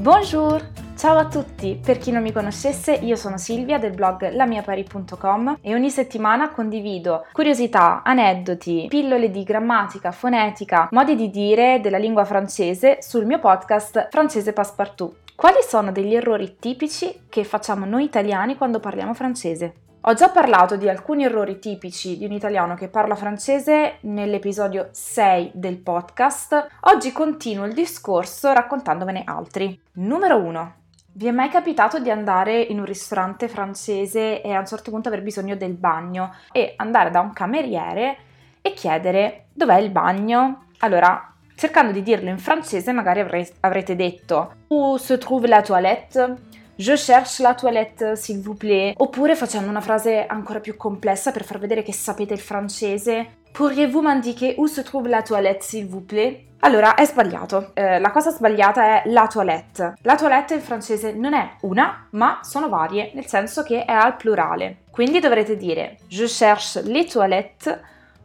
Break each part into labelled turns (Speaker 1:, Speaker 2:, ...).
Speaker 1: Bonjour! Ciao a tutti! Per chi non mi conoscesse, io sono Silvia del blog lamiapari.com e ogni settimana condivido curiosità, aneddoti, pillole di grammatica, fonetica, modi di dire della lingua francese sul mio podcast Francese Passepartout. Quali sono degli errori tipici che facciamo noi italiani quando parliamo francese? Ho già parlato di alcuni errori tipici di un italiano che parla francese nell'episodio 6 del podcast. Oggi continuo il discorso raccontandovene altri. Numero 1. Vi è mai capitato di andare in un ristorante francese e a un certo punto aver bisogno del bagno e andare da un cameriere e chiedere dov'è il bagno? Allora, cercando di dirlo in francese, magari avrete detto Où se trouve la toilette? Je cherche la toilette, s'il vous plaît. Oppure facendo una frase ancora più complessa per far vedere che sapete il francese. Pourriez-vous m'indiquer où se trouve la toilette, s'il vous plaît? Allora, è sbagliato. Eh, la cosa sbagliata è la toilette. La toilette in francese non è una, ma sono varie, nel senso che è al plurale. Quindi dovrete dire Je cherche les toilettes.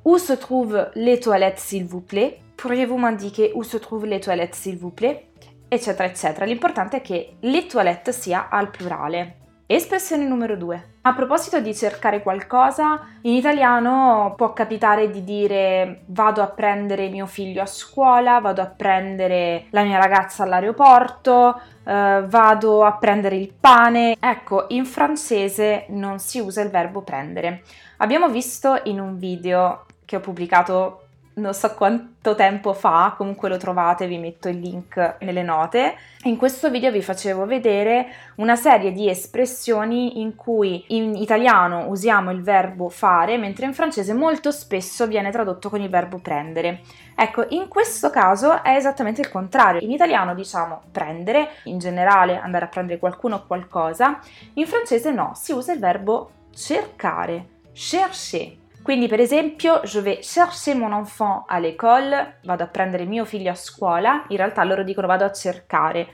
Speaker 1: Où se trouvent les toilettes, s'il vous plaît? Pourriez-vous m'indiquer où se trouvent les toilettes, s'il vous plaît? Eccetera, eccetera. L'importante è che le toilette sia al plurale. Espressione numero due. A proposito di cercare qualcosa, in italiano può capitare di dire vado a prendere mio figlio a scuola, vado a prendere la mia ragazza all'aeroporto, eh, vado a prendere il pane. Ecco, in francese non si usa il verbo prendere. Abbiamo visto in un video che ho pubblicato non so quanto tempo fa, comunque lo trovate, vi metto il link nelle note. In questo video vi facevo vedere una serie di espressioni in cui in italiano usiamo il verbo fare, mentre in francese molto spesso viene tradotto con il verbo prendere. Ecco, in questo caso è esattamente il contrario. In italiano diciamo prendere, in generale andare a prendere qualcuno o qualcosa, in francese no, si usa il verbo cercare, chercher. Quindi per esempio, je vais chercher mon enfant à l'école, vado a prendere mio figlio a scuola, in realtà loro dicono vado a cercare.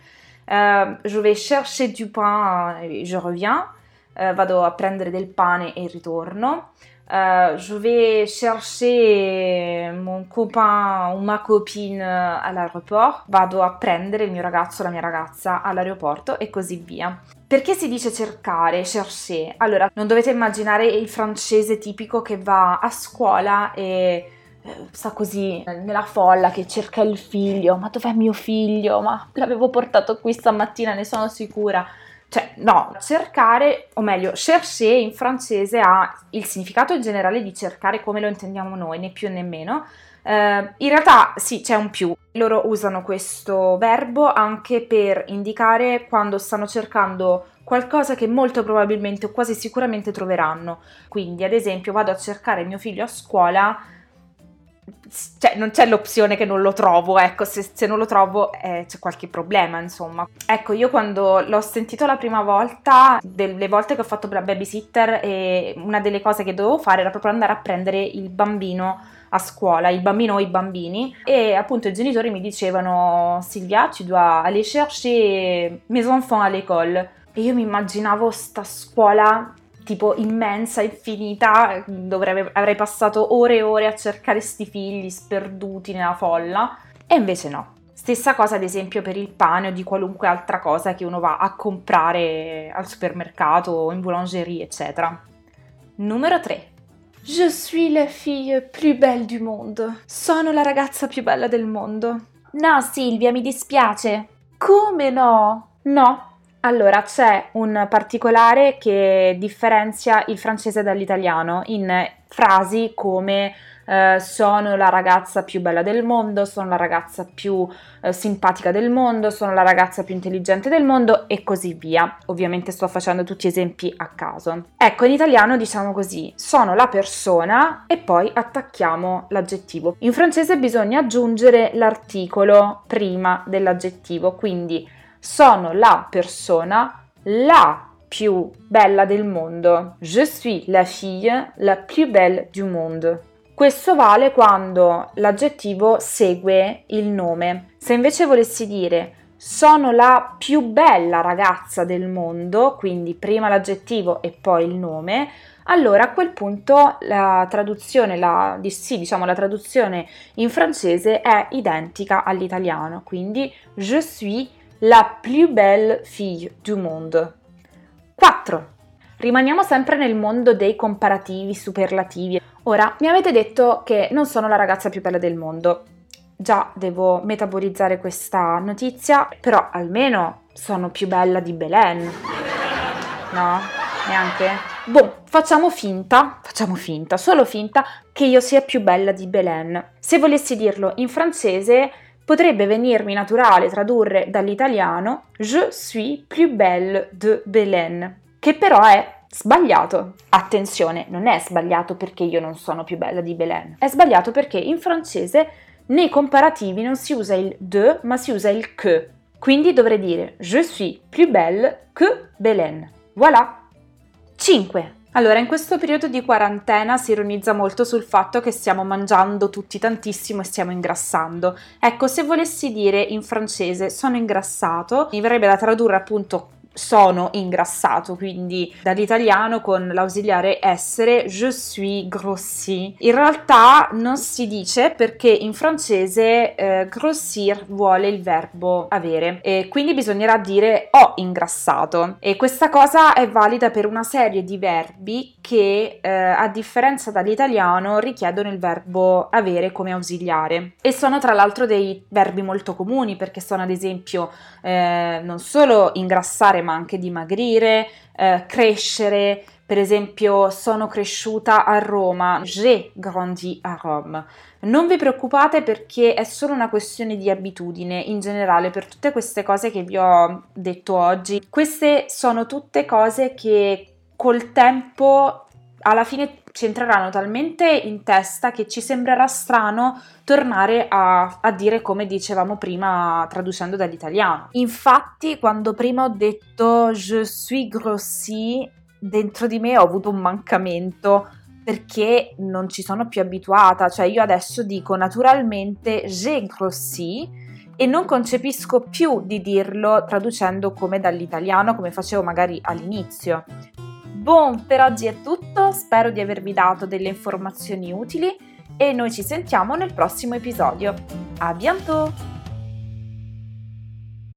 Speaker 1: Uh, je vais chercher du pain et je reviens, uh, vado a prendere del pane e ritorno. Uh, je vais chercher mon copain ou ma copine all'aeroport, vado a prendere il mio ragazzo o la mia ragazza all'aeroporto e così via. Perché si dice cercare, chercher? Allora, non dovete immaginare il francese tipico che va a scuola e eh, sta così nella folla che cerca il figlio, ma dov'è mio figlio? Ma l'avevo portato qui stamattina, ne sono sicura. Cioè, no, cercare, o meglio, chercher in francese ha il significato generale di cercare come lo intendiamo noi, né più né meno. Uh, in realtà sì, c'è un più. Loro usano questo verbo anche per indicare quando stanno cercando qualcosa che molto probabilmente o quasi sicuramente troveranno. Quindi, ad esempio, vado a cercare mio figlio a scuola cioè, non c'è l'opzione che non lo trovo, ecco, se, se non lo trovo eh, c'è qualche problema, insomma. Ecco, io quando l'ho sentito la prima volta, delle volte che ho fatto la babysitter, e una delle cose che dovevo fare era proprio andare a prendere il bambino a scuola, il bambino o i bambini, e appunto i genitori mi dicevano Silvia, tu dois aller chercher mes enfants à l'école. E io mi immaginavo sta scuola tipo immensa, infinita, dove avrei passato ore e ore a cercare sti figli sperduti nella folla, e invece no. Stessa cosa ad esempio per il pane o di qualunque altra cosa che uno va a comprare al supermercato o in boulangerie, eccetera. Numero 3. Je suis la fille plus belle du monde. Sono la ragazza più bella del mondo. No, Silvia, mi dispiace. Come no? No, allora, c'è un particolare che differenzia il francese dall'italiano in frasi come eh, sono la ragazza più bella del mondo, sono la ragazza più eh, simpatica del mondo, sono la ragazza più intelligente del mondo e così via. Ovviamente sto facendo tutti esempi a caso. Ecco, in italiano diciamo così, sono la persona e poi attacchiamo l'aggettivo. In francese bisogna aggiungere l'articolo prima dell'aggettivo, quindi sono la persona la più bella del mondo. Je suis la fille la plus belle du monde. Questo vale quando l'aggettivo segue il nome. Se invece volessi dire sono la più bella ragazza del mondo, quindi prima l'aggettivo e poi il nome, allora a quel punto la traduzione, la, sì, diciamo, la traduzione in francese è identica all'italiano, quindi je suis La plus belle fille du monde. 4. Rimaniamo sempre nel mondo dei comparativi, superlativi. Ora, mi avete detto che non sono la ragazza più bella del mondo. Già devo metabolizzare questa notizia, però almeno sono più bella di Belen. No? Neanche? Boh, facciamo finta, facciamo finta, solo finta, che io sia più bella di Belen. Se volessi dirlo in francese, potrebbe venirmi naturale tradurre dall'italiano Je suis plus belle de Belen, che però è sbagliato. Attenzione, non è sbagliato perché io non sono più bella di Belen, è sbagliato perché in francese nei comparativi non si usa il de, ma si usa il que. Quindi dovrei dire Je suis plus belle que Belen. Voilà! 5. Allora, in questo periodo di quarantena si ironizza molto sul fatto che stiamo mangiando tutti tantissimo e stiamo ingrassando. Ecco, se volessi dire in francese sono ingrassato, mi verrebbe da tradurre appunto sono ingrassato, quindi dall'italiano con l'ausiliare essere je suis grossi. In realtà non si dice perché in francese eh, grossir vuole il verbo avere e quindi bisognerà dire ho ingrassato e questa cosa è valida per una serie di verbi che eh, a differenza dall'italiano richiedono il verbo avere come ausiliare e sono tra l'altro dei verbi molto comuni perché sono ad esempio eh, non solo ingrassare ma anche dimagrire, eh, crescere. Per esempio, sono cresciuta a Roma, j'ai grandi a Rome. Non vi preoccupate perché è solo una questione di abitudine in generale per tutte queste cose che vi ho detto oggi. Queste sono tutte cose che col tempo alla fine ci entreranno talmente in testa che ci sembrerà strano tornare a, a, dire come dicevamo prima traducendo dall'italiano. Infatti, quando prima ho detto je suis grossi, dentro di me ho avuto un mancamento perché non ci sono più abituata, cioè io adesso dico naturalmente j'ai grossi e non concepisco più di dirlo traducendo come dall'italiano come facevo magari all'inizio. Buon, per oggi è tutto, spero di avervi dato delle informazioni utili e noi ci sentiamo nel prossimo episodio. A bientôt!